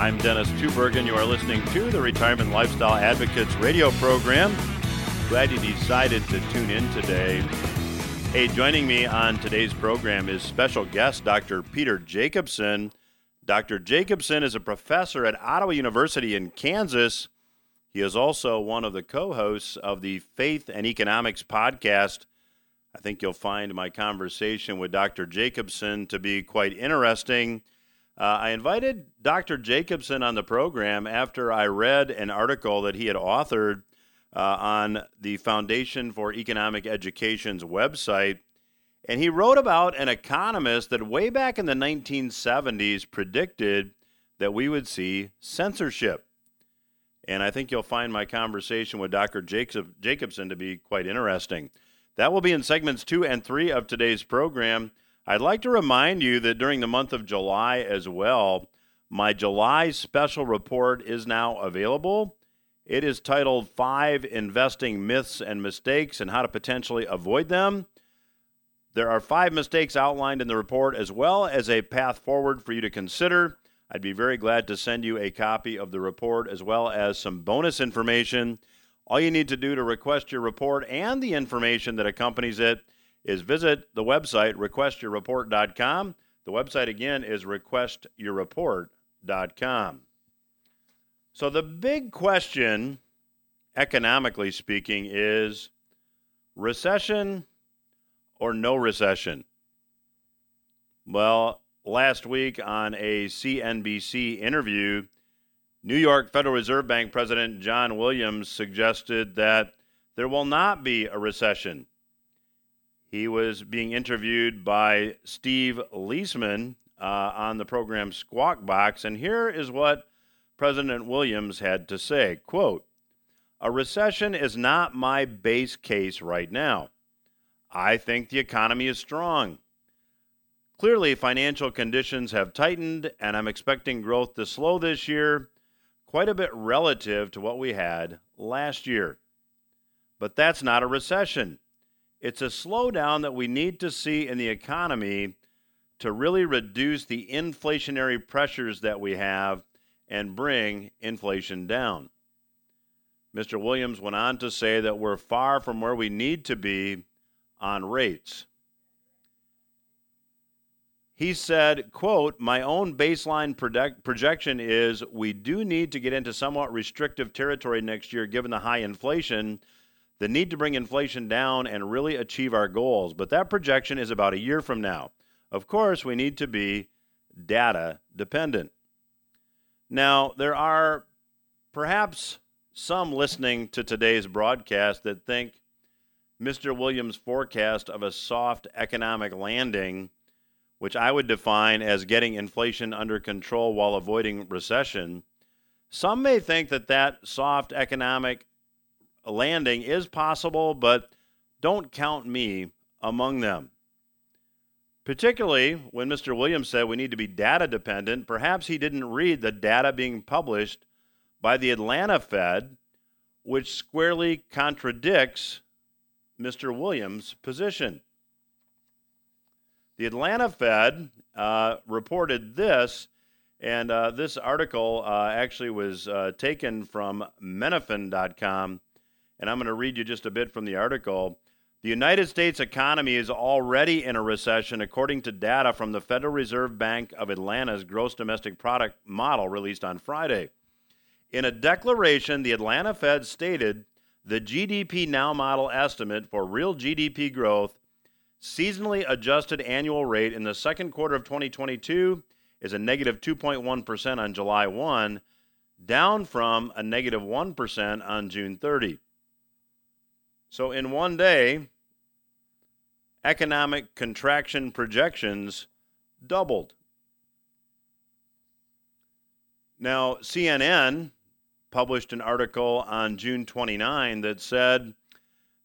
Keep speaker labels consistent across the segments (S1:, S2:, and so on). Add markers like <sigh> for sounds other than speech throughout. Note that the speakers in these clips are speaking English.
S1: I'm Dennis Tubbergen. You are listening to the Retirement Lifestyle Advocates radio program. Glad you decided to tune in today. Hey, joining me on today's program is special guest Dr. Peter Jacobsen. Dr. Jacobsen is a professor at Ottawa University in Kansas. He is also one of the co hosts of the Faith and Economics podcast. I think you'll find my conversation with Dr. Jacobsen to be quite interesting. Uh, I invited Dr. Jacobsen on the program after I read an article that he had authored uh, on the Foundation for Economic Education's website. And he wrote about an economist that way back in the 1970s predicted that we would see censorship. And I think you'll find my conversation with Dr. Jacob, Jacobsen to be quite interesting. That will be in segments two and three of today's program. I'd like to remind you that during the month of July as well, my July special report is now available. It is titled Five Investing Myths and Mistakes and How to Potentially Avoid Them. There are five mistakes outlined in the report, as well as a path forward for you to consider. I'd be very glad to send you a copy of the report, as well as some bonus information. All you need to do to request your report and the information that accompanies it is visit the website, requestyourreport.com. The website again is requestyourreport.com. So, the big question, economically speaking, is recession or no recession? Well, last week on a CNBC interview, New York Federal Reserve Bank President John Williams suggested that there will not be a recession. He was being interviewed by Steve Liesman uh, on the program Squawk Box, and here is what President Williams had to say. Quote, a recession is not my base case right now. I think the economy is strong. Clearly, financial conditions have tightened, and I'm expecting growth to slow this year quite a bit relative to what we had last year. But that's not a recession. It's a slowdown that we need to see in the economy to really reduce the inflationary pressures that we have and bring inflation down. Mr. Williams went on to say that we're far from where we need to be on rates. He said, quote, my own baseline project- projection is we do need to get into somewhat restrictive territory next year given the high inflation, the need to bring inflation down and really achieve our goals. But that projection is about a year from now. Of course, we need to be data dependent. Now, there are perhaps some listening to today's broadcast that think Mr. Williams' forecast of a soft economic landing which I would define as getting inflation under control while avoiding recession, some may think that that soft economic landing is possible, but don't count me among them. Particularly when Mr. Williams said we need to be data dependent, perhaps he didn't read the data being published by the Atlanta Fed, which squarely contradicts Mr. Williams' position. The Atlanta Fed uh, reported this, and uh, this article uh, actually was uh, taken from MENAFN.com, and I'm going to read you just a bit from the article. The United States economy is already in a recession, according to data from the Federal Reserve Bank of Atlanta's gross domestic product model released on Friday. In a declaration, the Atlanta Fed stated the GDP Now model estimate for real GDP growth Seasonally adjusted annual rate in the second quarter of 2022 is a negative 2.1 on July 1, down from a negative 1 on June 30. So, in one day, economic contraction projections doubled. Now, CNN published an article on June 29 that said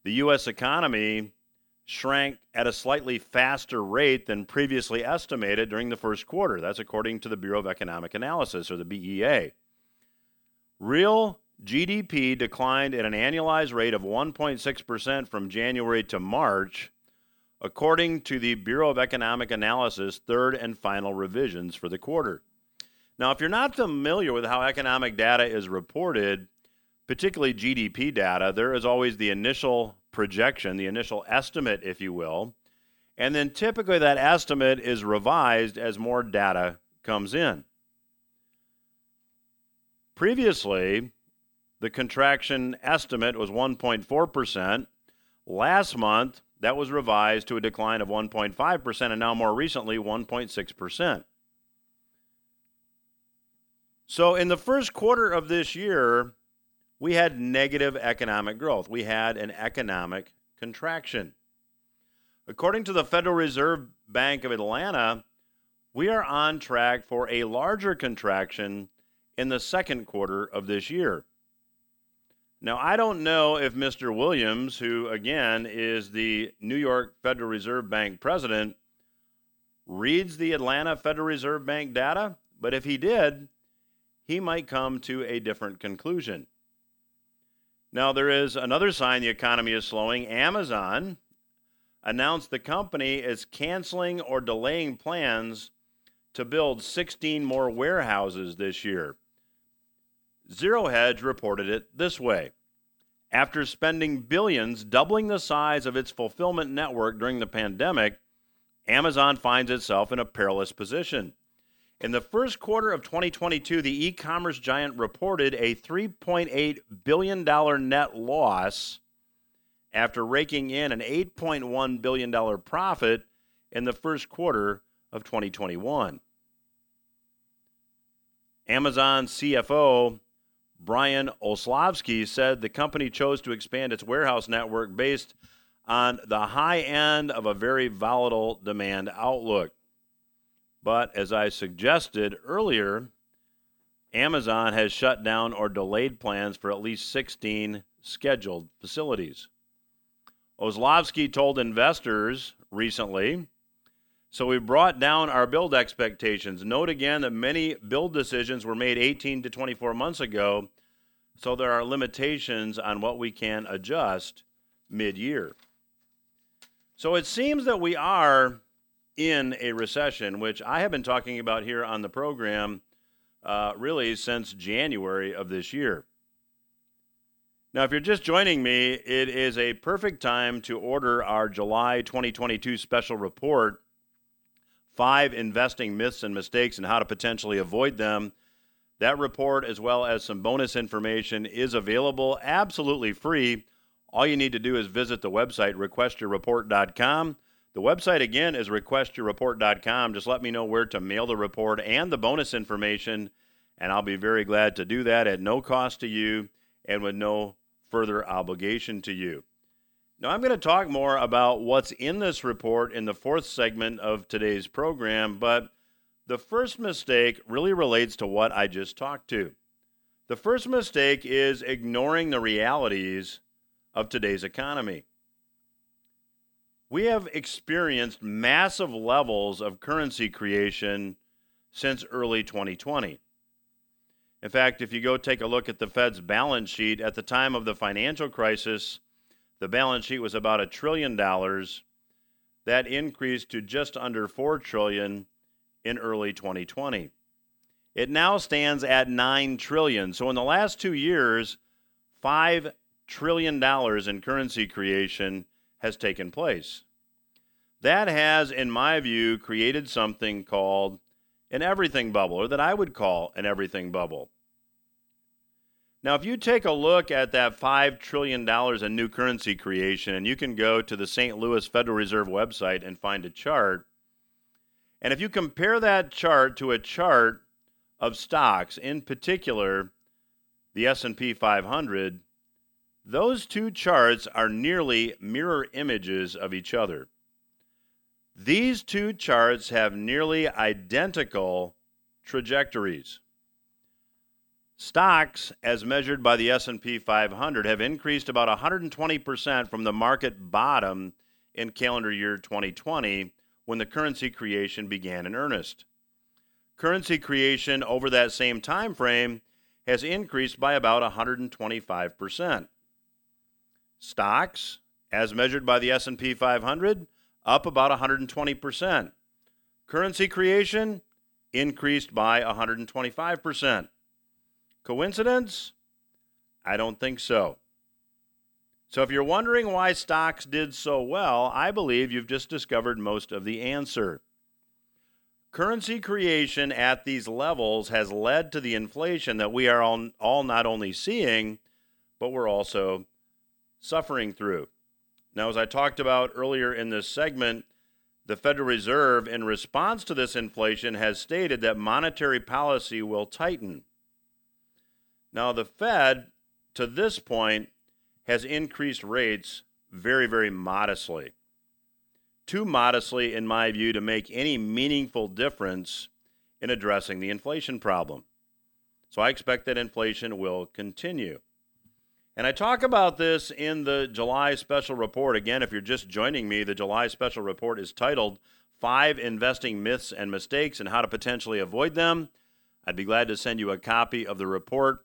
S1: the U.S. economy shrank at a slightly faster rate than previously estimated during the first quarter. That's according to the Bureau of Economic Analysis, or the BEA. Real GDP declined at an annualized rate of 1.6% from January to March, according to the Bureau of Economic Analysis third and final revisions for the quarter. Now, if you're not familiar with how economic data is reported, particularly GDP data, there is always the initial projection, the initial estimate, if you will. And then typically that estimate is revised as more data comes in. Previously, the contraction estimate was 1.4%. Last month, that was revised to a decline of 1.5%, and now more recently, 1.6%. So, in the first quarter of this year, we had negative economic growth. We had an economic contraction. According to the Federal Reserve Bank of Atlanta, we are on track for a larger contraction in the second quarter of this year. Now, I don't know if Mr. Williams, who again is the New York Federal Reserve Bank president, reads the Atlanta Federal Reserve Bank data, but if he did, he might come to a different conclusion. Now, there is another sign the economy is slowing. Amazon announced the company is canceling or delaying plans to build 16 more warehouses this year. Zero Hedge reported it this way. After spending billions doubling the size of its fulfillment network during the pandemic, Amazon finds itself in a perilous position. In the first quarter of 2022, the e commerce giant reported a $3.8 billion net loss after raking in an $8.1 billion profit in the first quarter of 2021. Amazon CFO Brian Olsavsky said the company chose to expand its warehouse network based on the high end of a very volatile demand outlook. But as I suggested earlier, Amazon has shut down or delayed plans for at least 16 scheduled facilities. Olsavsky told investors recently so we brought down our build expectations. Note again that many build decisions were made 18 to 24 months ago, so there are limitations on what we can adjust mid year. So it seems that we are in a recession, which I have been talking about here on the program uh, really since January of this year. Now, if you're just joining me, it is a perfect time to order our July 2022 special report Five Investing Myths and Mistakes and How to Potentially Avoid Them. That report, as well as some bonus information, is available absolutely free. All you need to do is visit the website, requestyourreport.com. The website again is requestyourreport.com. Just let me know where to mail the report and the bonus information, and I'll be very glad to do that at no cost to you and with no further obligation to you. Now, I'm going to talk more about what's in this report in the fourth segment of today's program, but the first mistake really relates to what I just talked to. The first mistake is ignoring the realities of today's economy we have experienced massive levels of currency creation since early 2020. In fact, if you go take a look at the Fed's balance sheet at the time of the financial crisis, the balance sheet was about a trillion dollars. That increased to just under 4 trillion in early 2020. It now stands at 9 trillion. So in the last 2 years, 5 trillion dollars in currency creation has taken place. That has, in my view, created something called an everything bubble, or that I would call an everything bubble. Now, if you take a look at that $5 trillion in new currency creation, and you can go to the St. Louis Federal Reserve website and find a chart, and if you compare that chart to a chart of stocks, in particular the S&P 500, those two charts are nearly mirror images of each other. These two charts have nearly identical trajectories. Stocks as measured by the S&P 500 have increased about 120% from the market bottom in calendar year 2020 when the currency creation began in earnest. Currency creation over that same time frame has increased by about 125%. Stocks, as measured by the S&P 500, up about 120%. Currency creation increased by 125%. Coincidence? I don't think so. So, if you're wondering why stocks did so well, I believe you've just discovered most of the answer. Currency creation at these levels has led to the inflation that we are all, all not only seeing, but we're also suffering through. Now, as I talked about earlier in this segment, the Federal Reserve, in response to this inflation, has stated that monetary policy will tighten. Now, the Fed, to this point, has increased rates very, very modestly. Too modestly, in my view, to make any meaningful difference in addressing the inflation problem. So I expect that inflation will continue. And I talk about this in the July special report. Again, if you're just joining me, the July special report is titled Five Investing Myths and Mistakes and How to Potentially Avoid Them. I'd be glad to send you a copy of the report.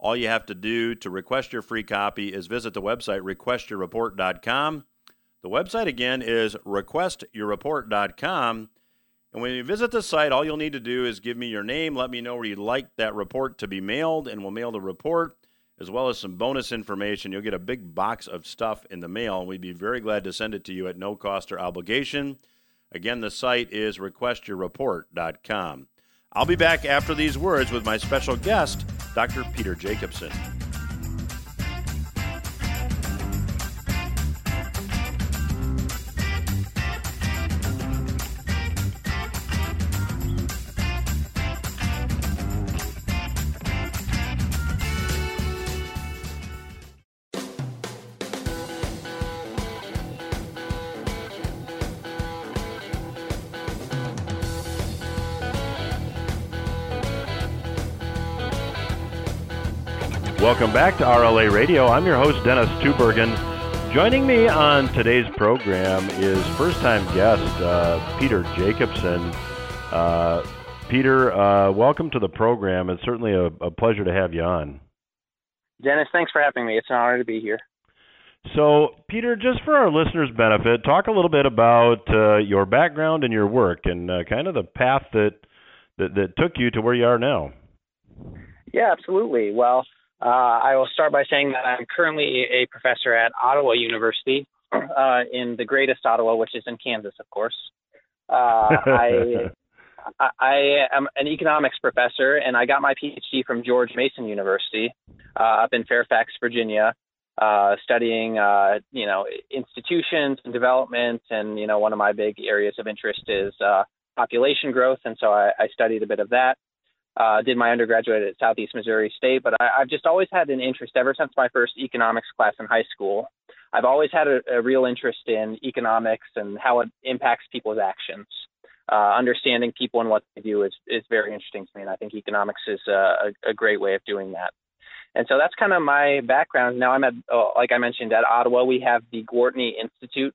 S1: All you have to do to request your free copy is visit the website requestyourreport.com. The website again is requestyourreport.com. And when you visit the site, all you'll need to do is give me your name, let me know where you'd like that report to be mailed, and we'll mail the report as well as some bonus information. You'll get a big box of stuff in the mail, and we'd be very glad to send it to you at no cost or obligation. Again, the site is requestyourreport.com. I'll be back after these words with my special guest, Dr. Peter Jacobsen. Welcome back to RLA Radio. I'm your host, Dennis Tubbergen. Joining me on today's program is first time guest uh, Peter Jacobsen. Uh, Peter, uh, welcome to the program. It's certainly a, a, pleasure to have you on.
S2: Dennis, thanks for having me. It's an honor to be here.
S1: So, Peter, just for our listeners' benefit, talk a little bit about uh, your background and your work and uh, kind of the path that, that, that took you to where you are now.
S2: Yeah, absolutely. Well, uh, I will start by saying that I'm currently a professor at Ottawa University uh, in the greatest Ottawa, which is in Kansas, of course. Uh, I, <laughs> I am an economics professor, and I got my PhD from George Mason University uh, up in Fairfax, Virginia, uh, studying uh, you know institutions and development. And you know one of my big areas of interest is population growth, and so I, I studied a bit of that uh, did my undergraduate at Southeast Missouri State, but I, have just always had an interest ever since my first economics class in high school. I've always had a, a real interest in economics and how it impacts people's actions. Uh, understanding people and what they do is, is very interesting to me, and I think economics is a, a great way of doing that. And so that's kind of my background. Now I'm at, uh, like I mentioned, at Ottawa, we have the Gwartney Institute,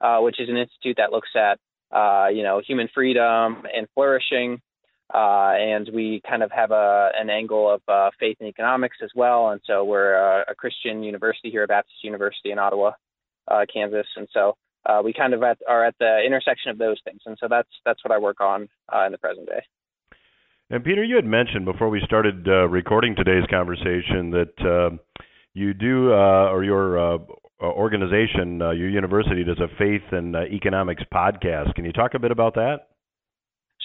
S2: uh, which is an institute that looks at, uh, you know, human freedom and flourishing, uh, and we kind of have a an angle of uh, faith and economics as well. And so we're a, a Christian university here, Baptist University in Ottawa, uh, Kansas, and so uh, we kind of at, are at the intersection of those things. And so that's that's what I work on uh, in the present day.
S1: And Peter, you had mentioned before we started uh, recording today's conversation that you do, or your organization, your university, does a faith and economics podcast. Can you talk a bit about that?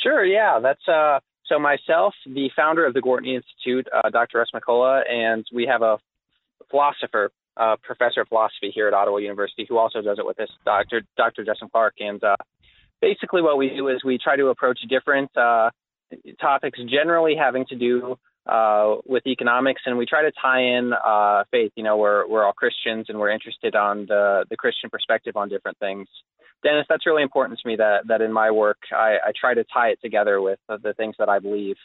S2: Sure. Yeah, that's uh. So myself, the founder of the Gwartney Institute, uh, Dr. Russ McCullough, and we have a philosopher, uh, professor of philosophy here at Ottawa University, who also does it with us, Dr. Dr. Justin Clark. And uh, basically, what we do is we try to approach different uh, topics, generally having to do uh, with economics, and we try to tie in uh, faith. You know, we're we're all Christians, and we're interested on the the Christian perspective on different things. Dennis, that's really important to me that that in my work I, I try to tie it together with the things that I believe.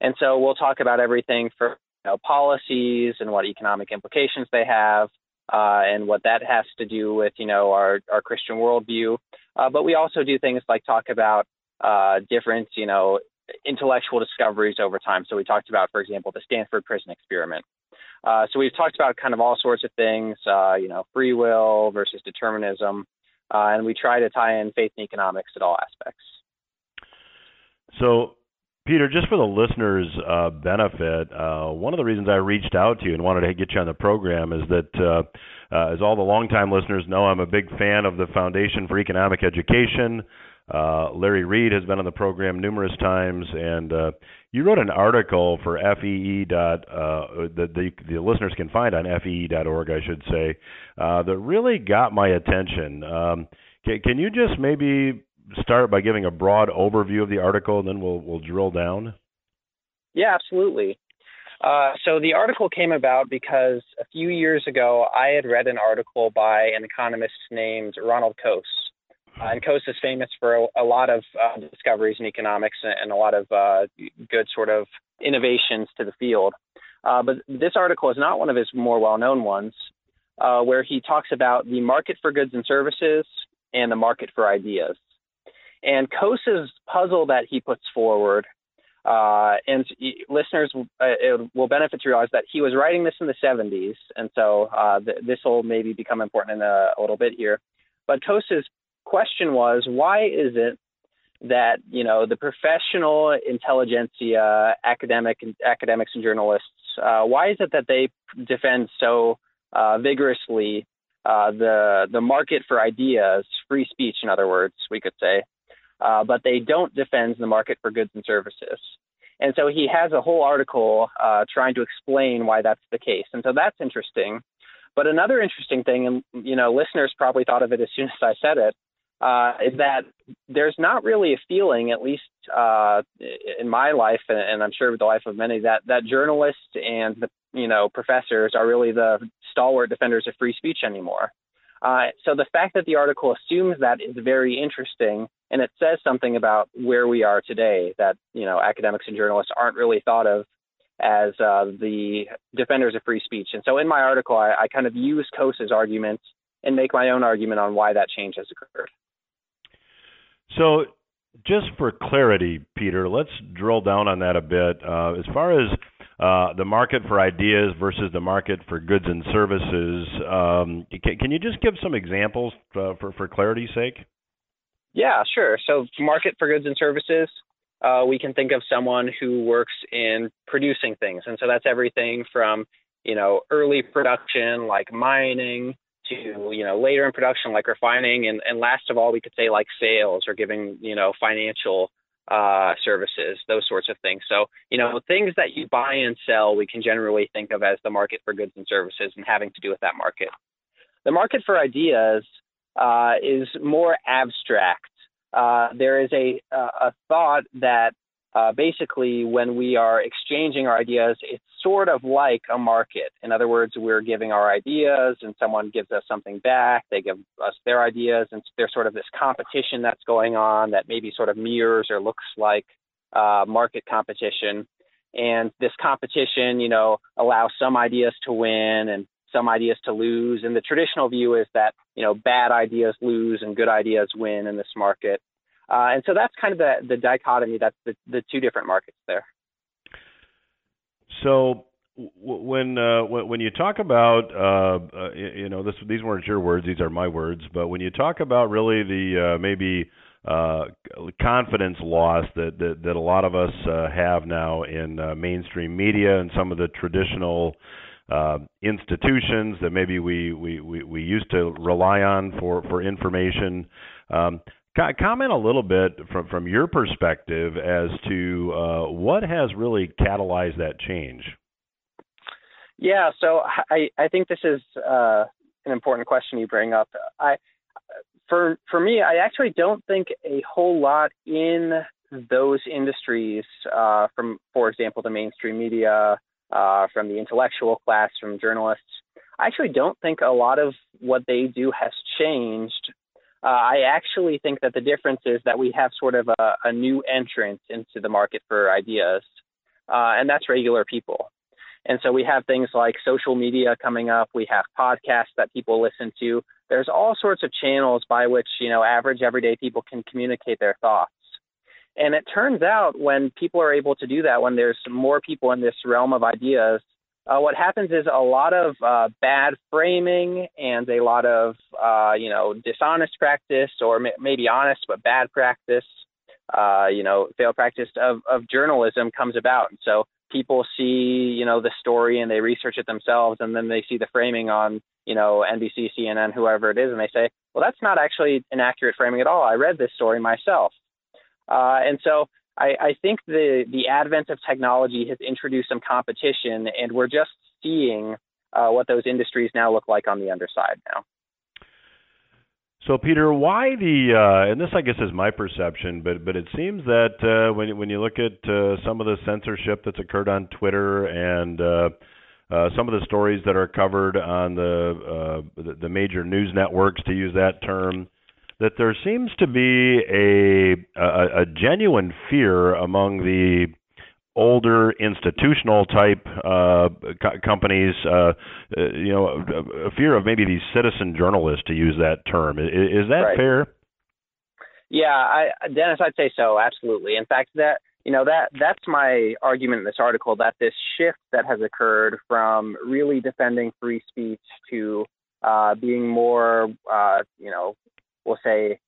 S2: And so we'll talk about everything for you know, policies and what economic implications they have, uh, and what that has to do with you know our our Christian worldview. Uh, but we also do things like talk about uh, different you know intellectual discoveries over time. So we talked about, for example, the Stanford Prison Experiment. Uh, so we've talked about kind of all sorts of things, uh, you know, free will versus determinism, uh, and we try to tie in faith and economics at all aspects.
S1: So,
S3: Peter, just for the listeners' uh, benefit, uh, one of the reasons I reached out to you and wanted to get you on the program is that, uh, uh, as all the longtime listeners know, I'm a big fan of the Foundation for Economic Education. Uh, Larry Reed has been on the program numerous times, and uh, you wrote an article for FEE. Dot, uh, that the, the listeners can find on FEE.org, I should say, uh, that really got my attention. Um, can, can you just maybe start by giving a broad overview of the article, and then we'll we'll drill down?
S2: Yeah, absolutely. Uh, so the article came about because a few years ago I had read an article by an economist named Ronald Coase. Uh, and Coase is famous for a, a lot of uh, discoveries in economics and, and a lot of uh, good sort of innovations to the field. Uh, but this article is not one of his more well-known ones, uh, where he talks about the market for goods and services and the market for ideas. And Coase's puzzle that he puts forward, uh, and listeners will benefit to realize that he was writing this in the 70s, and so th- this will maybe become important in a, a little bit here. But Coase's question was, why is it that you know the professional intelligentsia, academic academics and journalists, uh, why is it that they defend so uh, vigorously uh, the the market for ideas, free speech, in other words, we could say, uh, but they don't defend the market for goods and services. And so he has a whole article uh, trying to explain why that's the case. And so that's interesting. But another interesting thing, and you know, listeners probably thought of it as soon as I said it, uh, is that there's not really a feeling, at least uh, in my life, and, and I'm sure with the life of many, that that journalists and the you know professors are really the stalwart defenders of free speech anymore. Uh, so the fact that the article assumes that is very interesting, and it says something about where we are today. That you know academics and journalists aren't really thought of as uh, the defenders of free speech. And so in my article, I, I kind of use Coase's arguments and make my own argument on why that change has occurred.
S3: So just for clarity, Peter, let's drill down on that a bit. Uh, as far as uh, the market for ideas versus the market for goods and services. Um, can, you just give some examples uh, for, clarity's sake?
S2: Yeah, sure. So, market for goods and services, we can think of someone who works in producing things, and so that's everything from you know early production like mining to you know later in production like refining, and, and last of all we could say like sales or giving you know financial uh, services, those sorts of things. So, you know, things that you buy and sell, we can generally think of as the market for goods and services and having to do with that market. The market for ideas uh, is more abstract. Uh, there is a, a thought that uh, basically, when we are exchanging our ideas, it's sort of like a market. In other words, we're giving our ideas, and someone gives us something back. They give us their ideas, and there's sort of this competition that's going on that maybe sort of mirrors or looks like uh, market competition. And this competition, you know, allows some ideas to win and some ideas to lose. And the traditional view is that, you know, bad ideas lose and good ideas win in this market. Uh, and so that's kind of the, the dichotomy. That's the, the two different markets there.
S3: So when uh, when you talk about uh, uh, you know this these weren't your words these are my words but when you talk about really the uh, maybe uh, confidence loss that, that that a lot of us uh, have now in mainstream media and some of the traditional institutions that maybe we, we, we, we used to rely on for for information. Um, Comment a little bit from from your perspective as to uh, what has really catalyzed that change.
S2: Yeah, so I I think this is uh, an important question you bring up. I for for me, I actually don't think a whole lot in those industries, uh, from for example the mainstream media, uh, from the intellectual class, from journalists. I actually don't think a lot of what they do has changed uh, I actually think that the difference is that we have sort of a, a new entrant into the market for ideas, uh, and that's regular people. And so we have things like social media coming up. We have podcasts that people listen to. There's all sorts of channels by which you know average everyday people can communicate their thoughts. And it turns out when people are able to do that, when there's more people in this realm of ideas, uh, what happens is a lot of uh, bad framing and a lot of uh, you know dishonest practice or m- maybe honest but bad practice uh, you know, failed practice of, of journalism comes about. So people see, you know, the story and they research it themselves, and then they see the framing on, you know, NBC, CNN, whoever it is, and they say, well, that's not actually an accurate framing at all. I read this story myself. Uh, and so I, I think the the advent of technology has introduced some competition, and we're just seeing uh, what those industries now look like on the underside now.
S3: So, Peter, why the uh, and this I guess is my perception, but but it seems that uh, when when you look at uh, some of the censorship that's occurred on Twitter and uh, uh, some of the stories that are covered on the, uh, the the major news networks, to use that term, that there seems to be a a, a genuine fear among the older institutional type uh, co- companies, uh, uh, you know, a, a, fear of maybe these citizen journalists to use that term. Is, is that
S2: right.
S3: fair?
S2: Yeah, I, Dennis, I'd say so. Absolutely. In fact, that you know that that's my argument in this article that this shift that has occurred from really defending free speech to uh, being more, uh, you know, we'll say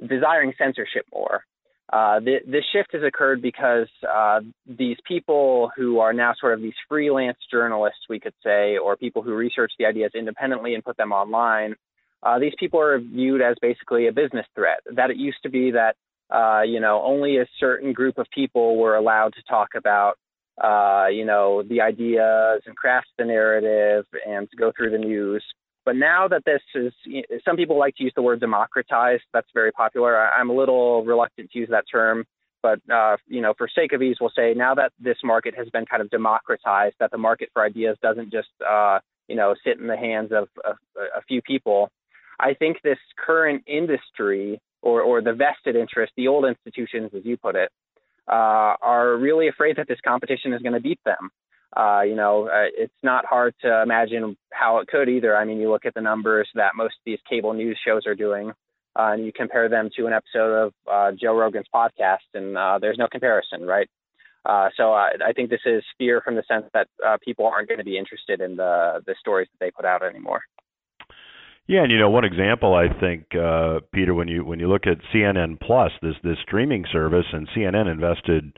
S2: desiring censorship more uh, this shift has occurred because uh, these people who are now sort of these freelance journalists, we could say, or people who research the ideas independently and put them online, uh, these people are viewed as basically a business threat. That it used to be that uh, you know only a certain group of people were allowed to talk about uh, you know the ideas and craft the narrative and go through the news. But now that this is, some people like to use the word democratized. That's very popular. I'm a little reluctant to use that term, but uh, you know, for sake of ease, we'll say now that this market has been kind of democratized, that the market for ideas doesn't just uh, you know sit in the hands of, a few people. I think this current industry or or the vested interest, the old institutions, as you put it, uh, are really afraid that this competition is going to beat them uh, you know, uh, it's not hard to imagine how it could either. I mean, you look at the numbers that most of these cable news shows are doing, uh, and you compare them to an episode of uh, Joe Rogan's podcast, and uh, there's no comparison, right? Uh, so I, I think this is fear from the sense that uh, people aren't going to be interested in the the stories that they put out anymore.
S3: Yeah, and you know one example I think, uh, Peter, when you when you look at CNN Plus, this this streaming service, and CNN invested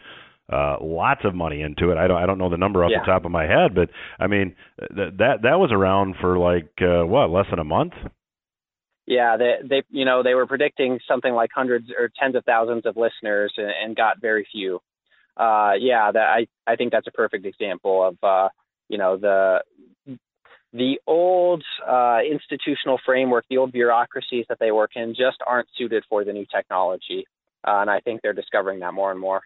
S3: uh, lots of money into it. I don't I don't know the number off
S2: yeah.
S3: the top of my head, but I mean th- that that was around for like uh, what less than a month.
S2: Yeah, they they you know they were predicting something like hundreds or tens of thousands of listeners and, and got very few. Uh, yeah, that I I think that's a perfect example of uh, you know the the old uh, institutional framework, the old bureaucracies that they work in, just aren't suited for the new technology, uh, and I think they're discovering that more and more.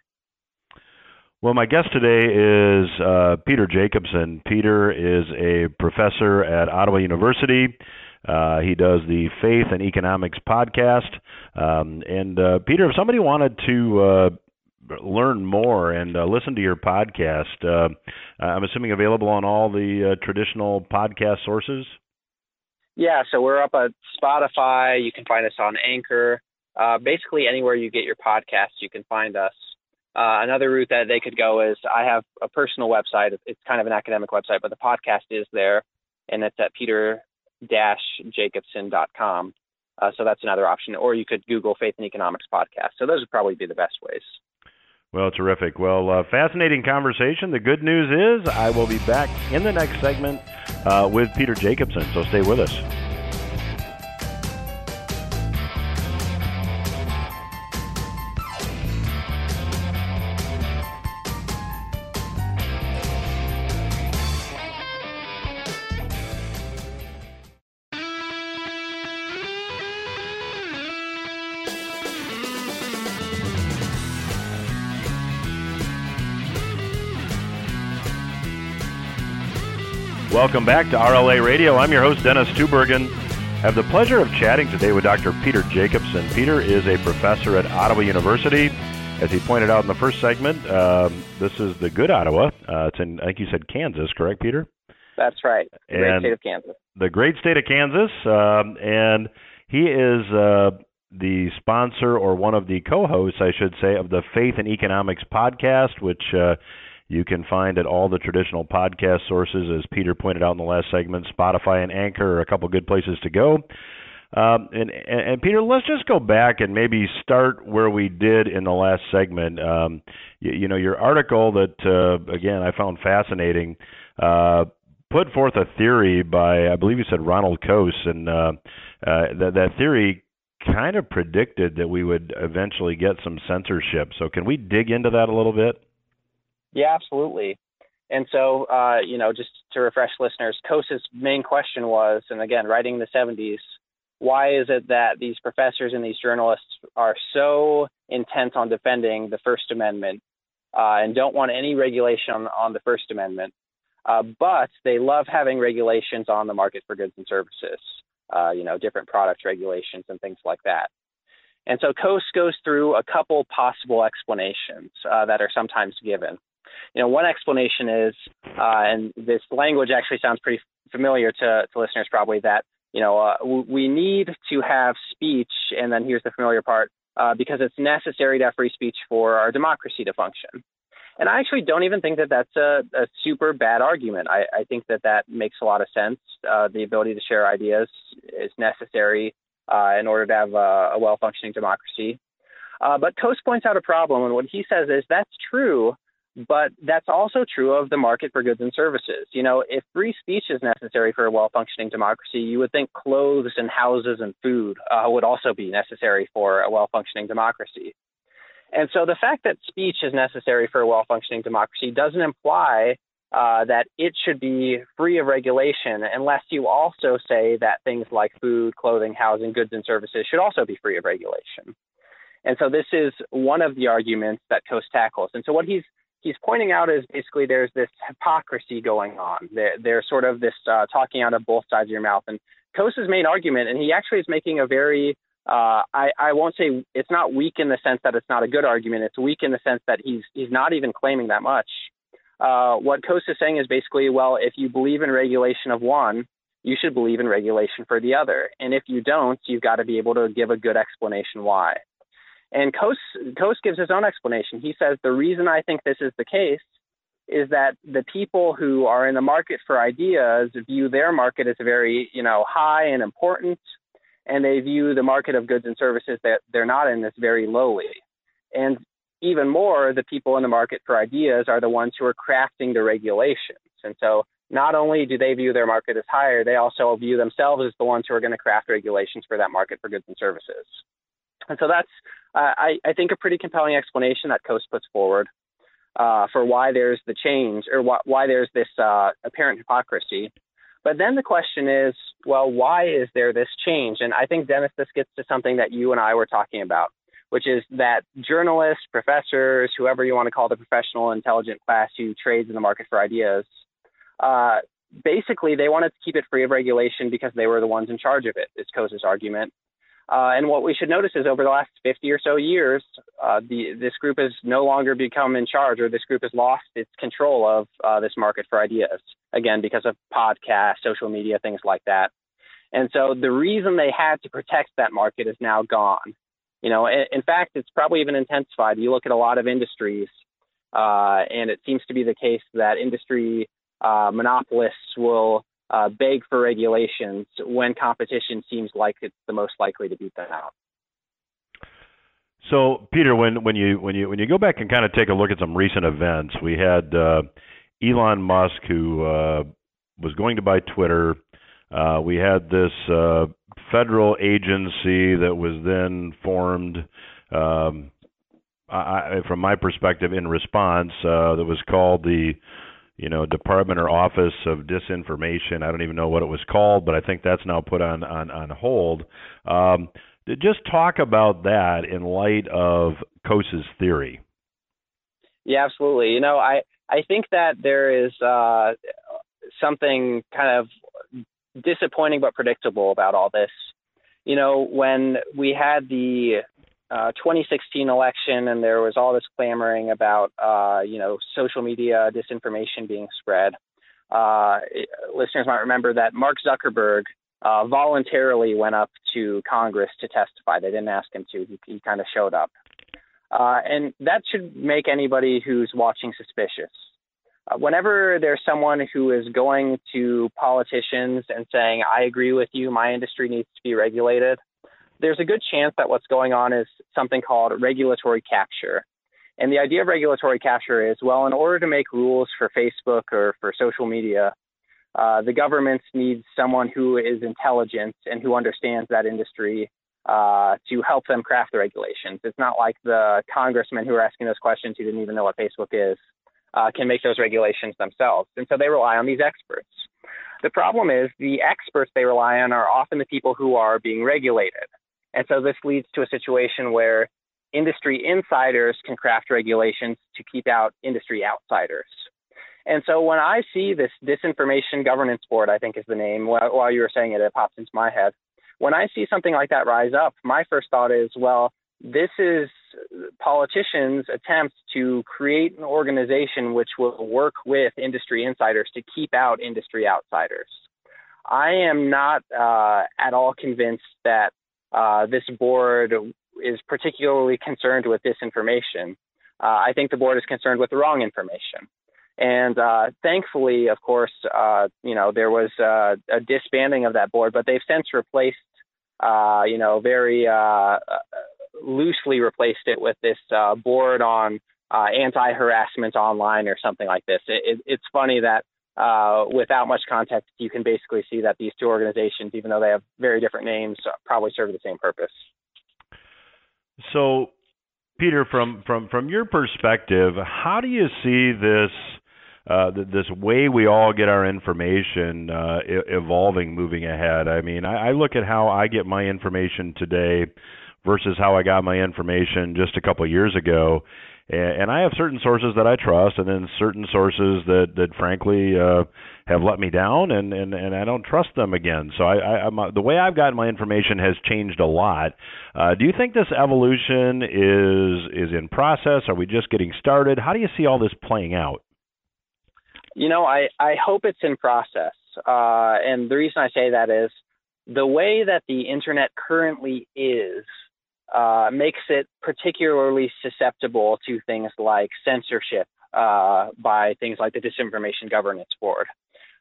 S3: Well, my guest today is uh, Peter Jacobsen. Peter is a professor at Ottawa University. Uh, he does the Faith and Economics podcast. Um, and uh, Peter, if somebody wanted to uh, learn more and uh, listen to your podcast, uh, I'm assuming available on all the traditional podcast sources.
S2: Yeah, so we're up at Spotify. You can find us on Anchor. basically, anywhere you get your podcasts, you can find us. Uh, another route that they could go is I have a personal website. It's kind of an academic website, but the podcast is there, and it's at peter-jacobsen.com. Uh, so that's another option. Or you could Google Faith and Economics podcast. So those would probably be the best ways.
S3: Well, terrific. Well, uh, fascinating conversation. The good news is I will be back in the next segment uh, with Peter Jacobsen. So stay with us. Welcome back to RLA Radio. I'm your host, Dennis Tubbergen. I have the pleasure of chatting today with Dr. Peter Jacobsen. Peter is a professor at Ottawa University. As he pointed out in the first segment, um, this is the good Ottawa. Uh, it's in, I think you said Kansas, correct, Peter?
S2: That's right. The great and state of Kansas.
S3: The great state of Kansas. Um, and he is uh, the sponsor or one of the co hosts, I should say, of the Faith and Economics podcast, which uh, you can find at all the traditional podcast sources, as Peter pointed out in the last segment. Spotify and Anchor are a couple good places to go. Um, and, and, Peter, let's just go back and maybe start where we did in the last segment. Um, you, you know, your article that uh, again I found fascinating uh, put forth a theory by I believe you said Ronald Coase, and uh, uh, that that theory kind of predicted that we would eventually get some censorship. So can we dig into that a little bit?
S2: Yeah, absolutely. And so, uh, you know, just to refresh listeners, Coase's main question was, and again, writing in the 70s, why is it that these professors and these journalists are so intent on defending the First Amendment uh, and don't want any regulation on, on the First Amendment, uh, but they love having regulations on the market for goods and services, uh, you know, different product regulations and things like that. And so Coase goes through a couple possible explanations uh, that are sometimes given. You know, one explanation is, uh, and this language actually sounds pretty familiar to, to listeners probably, that you know, uh, we need to have speech, and then here's the familiar part, uh, because it's necessary to have free speech for our democracy to function. And I actually don't even think that that's a, a super bad argument. I, I, think that that makes a lot of sense. Uh, the ability to share ideas is necessary uh, in order to have a, a well functioning democracy. Uh, but Coase points out a problem, and what he says is that's true, but that's also true of the market for goods and services. You know, if free speech is necessary for a well functioning democracy, you would think clothes and houses and food uh, would also be necessary for a well functioning democracy. And so the fact that speech is necessary for a well functioning democracy doesn't imply uh, that it should be free of regulation unless you also say that things like food, clothing, housing, goods, and services should also be free of regulation. And so this is one of the arguments that Coase tackles. And so what he's he's pointing out is basically there's this hypocrisy going on. There, there's sort of this uh, talking out of both sides of your mouth. And Coase's main argument, and he actually is making a very uh, I, I won't say it's not weak in the sense that it's not a good argument. It's weak in the sense that he's he's not even claiming that much. Uh, what Coase is saying is basically, well, if you believe in regulation of one, you should believe in regulation for the other. And if you don't, you've got to be able to give a good explanation why. And Coase, Coase gives his own explanation. He says the reason I think this is the case is that the people who are in the market for ideas view their market as very, you know, high and important, and they view the market of goods and services that they're not in as very lowly. And even more, the people in the market for ideas are the ones who are crafting the regulations. And so not only do they view their market as higher, they also view themselves as the ones who are going to craft regulations for that market for goods and services. And so that's, I, I, think, a pretty compelling explanation that Coase puts forward uh, for why there's the change or wh- why there's this uh, apparent hypocrisy. But then the question is, well, why is there this change? And I think, Dennis, this gets to something that you and I were talking about, which is that journalists, professors, whoever you want to call the professional, intelligent class who trades in the market for ideas, uh, basically they wanted to keep it free of regulation because they were the ones in charge of it. it, is Coase's argument. Uh, and what we should notice is over the last 50 or so years, uh, the, this group has no longer become in charge, or this group has lost its control of uh, this market for ideas, again, because of podcasts, social media, things like that. And so the reason they had to protect that market is now gone. You know, in, in fact, it's probably even intensified. You look at a lot of industries, uh, and it seems to be the case that industry uh, monopolists will uh, beg for regulations when competition seems like it's the most likely to beat them out.
S3: So, Peter, when when you when you when you go back and kind of take a look at some recent events, we had uh, Elon Musk who uh, was going to buy Twitter. Uh, we had this uh, federal agency that was then formed. Um, I, from my perspective, in response, uh, that was called the you know, Department or Office of Disinformation. I don't even know what it was called, but I think that's now put on on on hold. Um, just talk about that in light of Coase's theory.
S2: Yeah, absolutely. You know, I I think that there is uh, something kind of disappointing but predictable about all this. You know, when we had the uh, 2016 election, and there was all this clamoring about, uh, you know, social media disinformation being spread. Uh, listeners might remember that Mark Zuckerberg uh, voluntarily went up to Congress to testify. They didn't ask him to. He, he kind of showed up, uh, and that should make anybody who's watching suspicious. whenever there's someone who is going to politicians and saying, I agree with you, my industry needs to be regulated, there's a good chance that what's going on is something called regulatory capture. And the idea of regulatory capture is well, in order to make rules for Facebook or for social media, uh, the government needs someone who is intelligent and who understands that industry uh, to help them craft the regulations. It's not like the congressmen who are asking those questions who didn't even know what Facebook is uh, can make those regulations themselves. And so they rely on these experts. The problem is the experts they rely on are often the people who are being regulated. And so this leads to a situation where industry insiders can craft regulations to keep out industry outsiders. And so when I see this disinformation governance board, I think is the name, while you were saying it, it pops into my head. When I see something like that rise up, my first thought is, well, this is politicians' attempts to create an organization which will work with industry insiders to keep out industry outsiders. I am not uh, at all convinced that uh, this board is particularly concerned with disinformation. Uh, I think the board is concerned with the wrong information. And uh, thankfully, of course, uh, you know, there was uh, a disbanding of that board, but they've since replaced, uh, you know, very loosely replaced it with this board on anti-harassment online or something like this. It, it, it's funny that without much context, you can basically see that these two organizations, even though they have very different names, probably serve the same purpose.
S3: So, Peter, from from from your perspective, how do you see this uh, this way we all get our information uh, evolving, moving ahead. I mean, I, I look at how I get my information today versus how I got my information just a couple years ago, and, and I have certain sources that I trust, and then certain sources that that frankly uh, have let me down, and and and I don't trust them again. So I, I I'm, the way I've gotten my information has changed a lot. Uh, do you think this evolution is is in process? Are we just getting started? How do you see all this playing out?
S2: You know, I, I hope it's in process. Uh, and the reason I say that is the way that the internet currently is uh, makes it particularly susceptible to things like censorship uh, by things like the Disinformation Governance Board.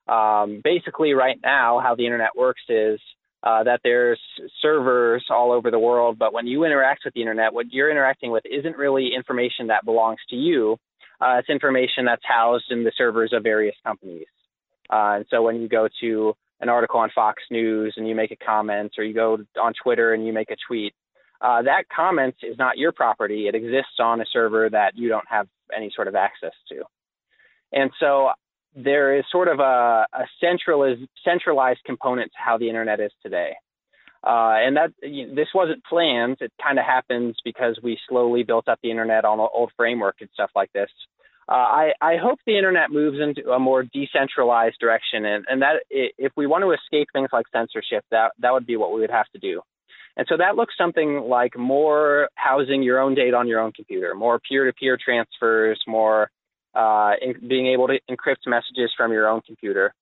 S2: Um, basically, right now, how the internet works is uh, that there's servers all over the world, but when you interact with the internet, what you're interacting with isn't really information that belongs to you. Uh, it's information that's housed in the servers of various companies. Uh, and so when you go to an article on Fox News and you make a comment, or you go on Twitter and you make a tweet, uh, that comment is not your property. It exists on a server that you don't have any sort of access to. And so there is sort of a, a centralized, centralized component to how the internet is today. Uh, and that you know, this wasn't planned. It kind of happens because we slowly built up the internet on an old framework and stuff like this. Uh, I, I hope the internet moves into a more decentralized direction, and, and that if we want to escape things like censorship, that that would be what we would have to do. And so that looks something like more housing your own data on your own computer, more peer-to-peer transfers, more uh, in, being able to encrypt messages from your own computer.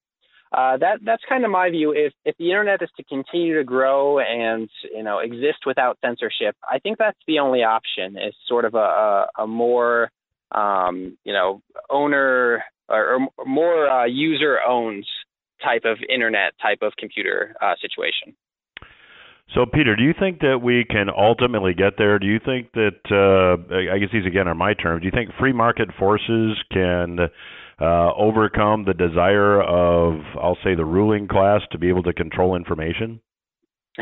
S2: Uh, that that's kind of my view. If if the internet is to continue to grow and you know exist without censorship, I think that's the only option. Is sort of a a, a more um, you know owner or, or more uh, user owned type of internet type of computer uh, situation.
S3: So, Peter, do you think that we can ultimately get there? Do you think that, uh, I guess these again are my terms, do you think free market forces can uh, overcome the desire of, I'll say, the ruling class to be able to control information? <laughs>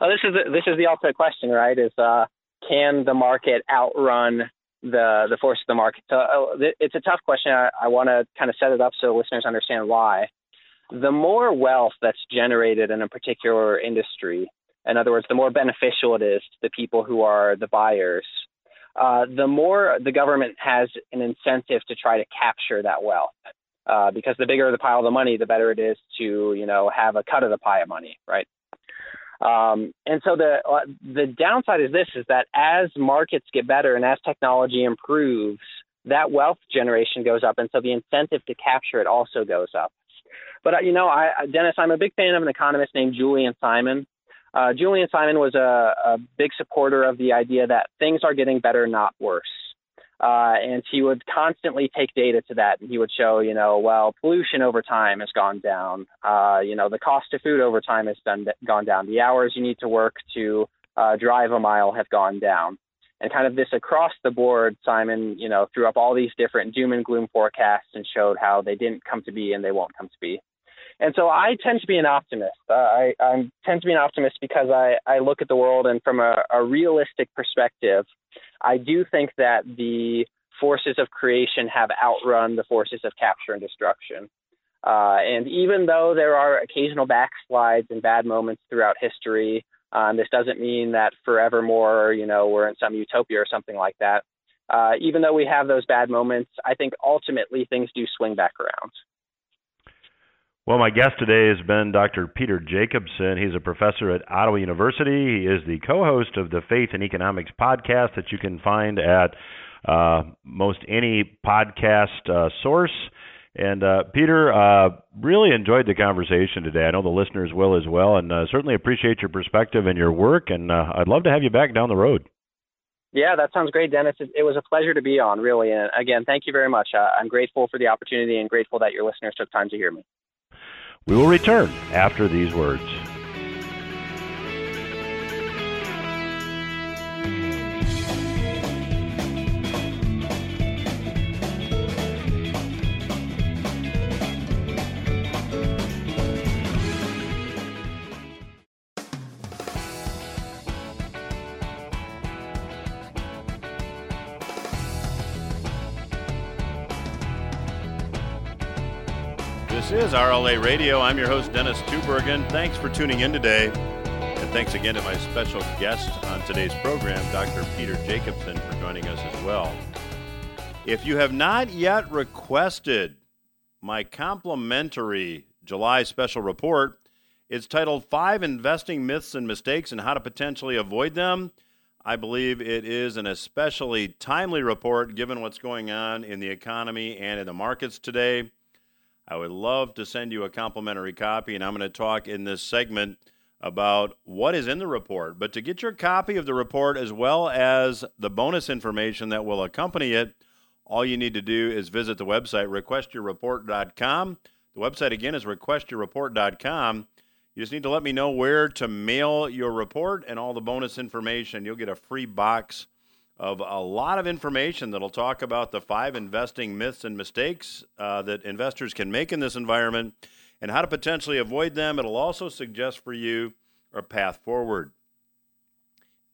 S2: well, this is the, this is the ultimate question, right? Is uh, can the market outrun the the force of the market? So uh, it's a tough question. I, I want to kind of set it up so listeners understand why. The more wealth that's generated in a particular industry, in other words, the more beneficial it is to the people who are the buyers, uh, the more the government has an incentive to try to capture that wealth. Uh, because the bigger the pile of the money, the better it is to you know have a cut of the pie of money, right? Um, and so the uh, the downside is this: is that as markets get better and as technology improves, that wealth generation goes up, and so the incentive to capture it also goes up. But uh, you know, I, Dennis, I'm a big fan of an economist named Julian Simon, uh, Julian Simon was a, a, big supporter of the idea that things are getting better, not worse. Uh, and he would constantly take data to that, and he would show, you know, well, pollution over time has gone down. Uh, you know, the cost of food over time has done, gone down. The hours you need to work to uh, drive a mile have gone down. And kind of this across the board, Simon, you know, threw up all these different doom and gloom forecasts and showed how they didn't come to be and they won't come to be. And so I tend to be an optimist. Uh, I, I tend to be an optimist because I, I look at the world and from a, a realistic perspective, I do think that the forces of creation have outrun the forces of capture and destruction. Uh, and even though there are occasional backslides and bad moments throughout history, um, this doesn't mean that forevermore, you know, we're in some utopia or something like that. Uh, even though we have those bad moments, I think ultimately things do swing back around.
S1: Well, my guest today has been Dr. Peter Jacobsen. He's a professor at Ottawa University. He is the co host of the Faith and Economics podcast that you can find at uh, most any podcast uh, source. And uh, Peter, uh, really enjoyed the conversation today. I know the listeners will as well, and uh, certainly appreciate your perspective and your work. And uh, I'd love to have you back down the road.
S2: Yeah, that sounds great, Dennis. It, it was a pleasure to be on, really. And again, thank you very much. I'm grateful for the opportunity and grateful that your listeners took time to hear me.
S1: We will return after these words. Is RLA Radio. I'm your host, Dennis Tubbergen. Thanks for tuning in today. And thanks again to my special guest on today's program, Dr. Peter Jacobsen, for joining us as well. If you have not yet requested my complimentary July special report, it's titled Five Investing Myths and Mistakes and How to Potentially Avoid Them. I believe it is an especially timely report given what's going on in the economy and in the markets today. I would love to send you a complimentary copy, and I'm going to talk in this segment about what is in the report. But to get your copy of the report as well as the bonus information that will accompany it, all you need to do is visit the website requestyourreport.com. The website again is requestyourreport.com. You just need to let me know where to mail your report and all the bonus information. You'll get a free box of a lot of information that'll talk about the five investing myths and mistakes uh, that investors can make in this environment and how to potentially avoid them. It'll also suggest for you a path forward.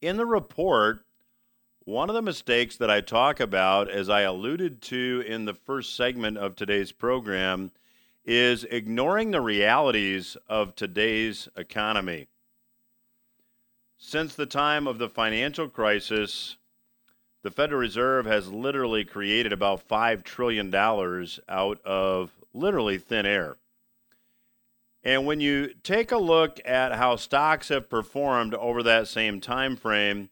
S1: In the report, one of the mistakes that I talk about, as I alluded to in the first segment of today's program, is ignoring the realities of today's economy. Since the time of the financial crisis, the Federal Reserve has literally created about $5 trillion out of literally thin air. And when you take a look at how stocks have performed over that same time frame,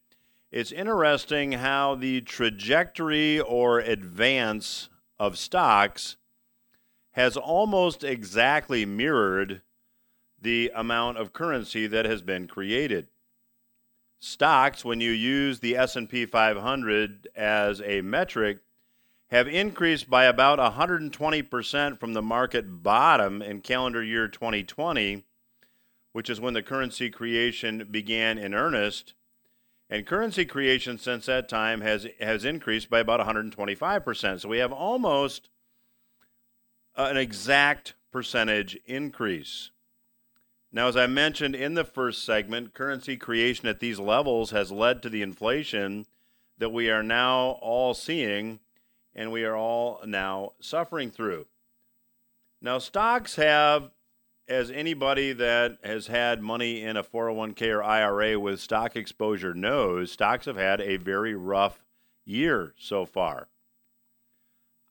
S1: it's interesting how the trajectory or advance of stocks has almost exactly mirrored the amount of currency that has been created stocks when you use the S&P 500 as a metric have increased by about 120% from the market bottom in calendar year 2020 which is when the currency creation began in earnest and currency creation since that time has has increased by about 125%. So we have almost an exact percentage increase. Now, as I mentioned in the first segment, currency creation at these levels has led to the inflation that we are now all seeing and we are all now suffering through. Now, stocks have, as anybody that has had money in a 401k or IRA with stock exposure knows, stocks have had a very rough year so far.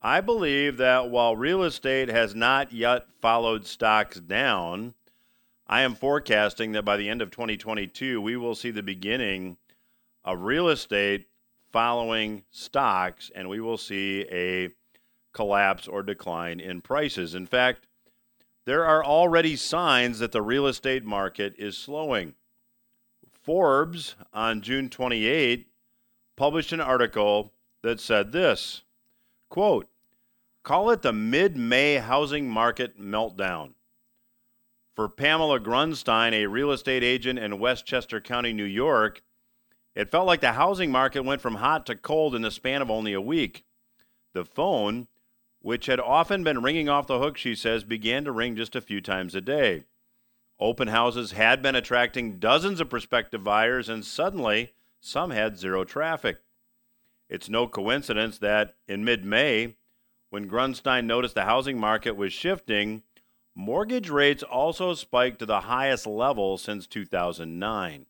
S1: I believe that while real estate has not yet followed stocks down, I am forecasting that by the end of 2022, we will see the beginning of real estate following stocks, and we will see a collapse or decline in prices. In fact, there are already signs that the real estate market is slowing. Forbes on June 28 published an article that said this quote, Call it the mid May housing market meltdown. For Pamela Grunstein, a real estate agent in Westchester County, New York, it felt like the housing market went from hot to cold in the span of only a week. The phone, which had often been ringing off the hook, she says, began to ring just a few times a day. Open houses had been attracting dozens of prospective buyers, and suddenly some had zero traffic. It's no coincidence that in mid May, when Grunstein noticed the housing market was shifting, mortgage rates also spiked to the highest level since 2009.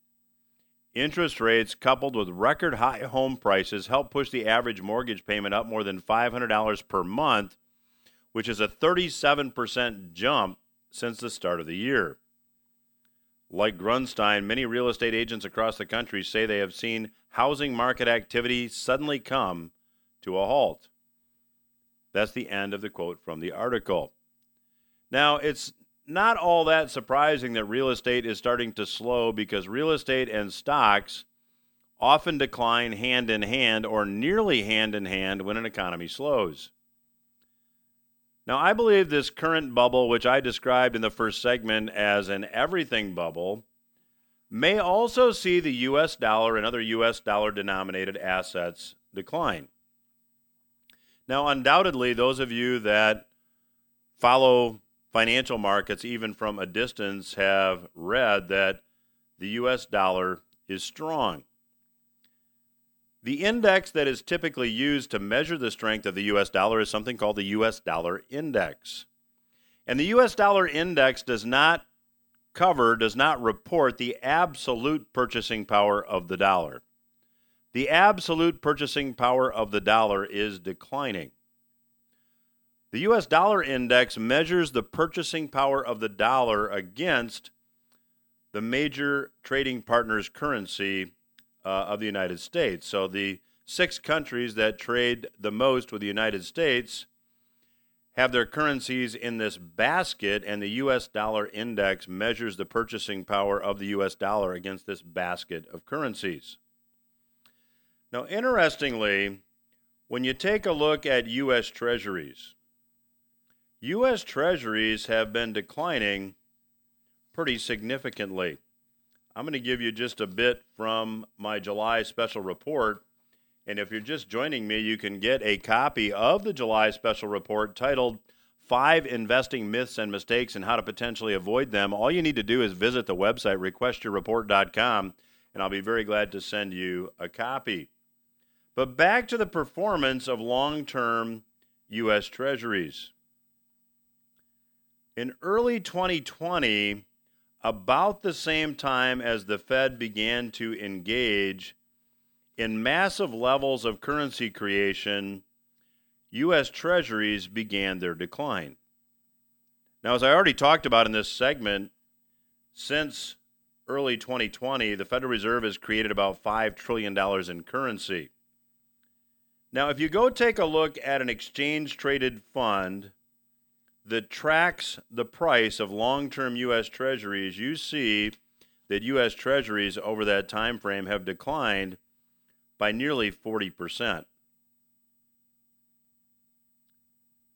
S1: Interest rates coupled with record high home prices helped push the average mortgage payment up more than $500 per month, which is a 37% jump since the start of the year. Like Grunstein, many real estate agents across the country say they have seen housing market activity suddenly come to a halt. That's the end of the quote from the article. Now, it's not all that surprising that real estate is starting to slow because real estate and stocks often decline hand in hand or nearly hand in hand when an economy slows. Now, I believe this current bubble, which I described in the first segment as an everything bubble, may also see the US dollar and other US dollar denominated assets decline. Now, undoubtedly, those of you that follow financial markets, even from a distance, have read that the US dollar is strong. The index that is typically used to measure the strength of the US dollar is something called the US dollar index. And the US dollar index does not cover, does not report the absolute purchasing power of the dollar the absolute purchasing power of the dollar is declining. The US dollar index measures the purchasing power of the dollar against the major trading partners' currency uh, of the United States. So the six countries that trade the most with the United States have their currencies in this basket, and the US dollar index measures the purchasing power of the US dollar against this basket of currencies. Now, interestingly, when you take a look at U.S. Treasuries, U.S. Treasuries have been declining pretty significantly. I'm going to give you just a bit from my July special report. And if you're just joining me, you can get a copy of the July special report titled Five Investing Myths and Mistakes and How to Potentially Avoid Them. All you need to do is visit the website, requestyourreport.com, and I'll be very glad to send you a copy. But back to the performance of long term U.S. Treasuries. In early 2020, about the same time as the Fed began to engage in massive levels of currency creation, U.S. Treasuries began their decline. Now, as I already talked about in this segment, since early 2020, the Federal Reserve has created about $5 trillion in currency. Now, if you go take a look at an exchange traded fund that tracks the price of long term U.S. Treasuries, you see that U.S. Treasuries over that time frame have declined by nearly 40%.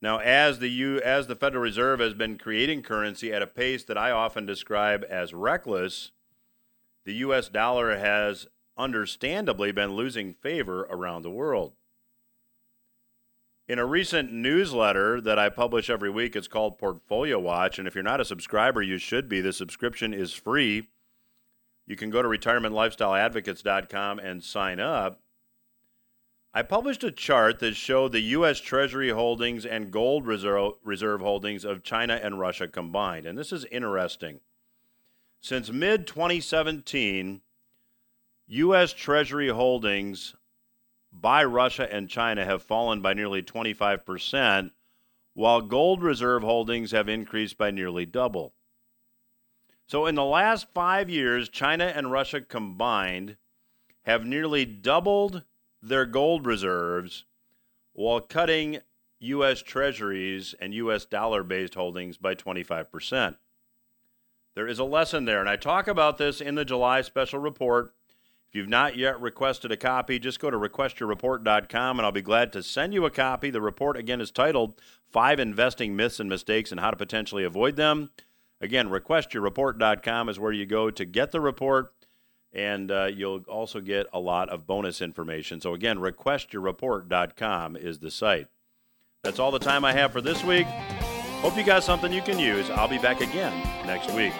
S1: Now, as the U, as the Federal Reserve has been creating currency at a pace that I often describe as reckless, the U.S. dollar has understandably been losing favor around the world. In a recent newsletter that I publish every week, it's called Portfolio Watch. And if you're not a subscriber, you should be. The subscription is free. You can go to retirementlifestyleadvocates.com and sign up. I published a chart that showed the U.S. Treasury holdings and gold reserve, reserve holdings of China and Russia combined. And this is interesting. Since mid 2017, U.S. Treasury holdings by Russia and China have fallen by nearly 25%, while gold reserve holdings have increased by nearly double. So, in the last five years, China and Russia combined have nearly doubled their gold reserves while cutting U.S. treasuries and U.S. dollar based holdings by 25%. There is a lesson there, and I talk about this in the July special report If you've not yet requested a copy, just go to requestyourreport.com and I'll be glad to send you a copy. The report, again, is titled Five Investing Myths and Mistakes and How to Potentially Avoid Them. Again, requestyourreport.com is where you go to get the report, and uh, you'll also get a lot of bonus information. So, again, requestyourreport.com is the site. That's all the time I have for this week. Hope you got something you can use. I'll be back again next week.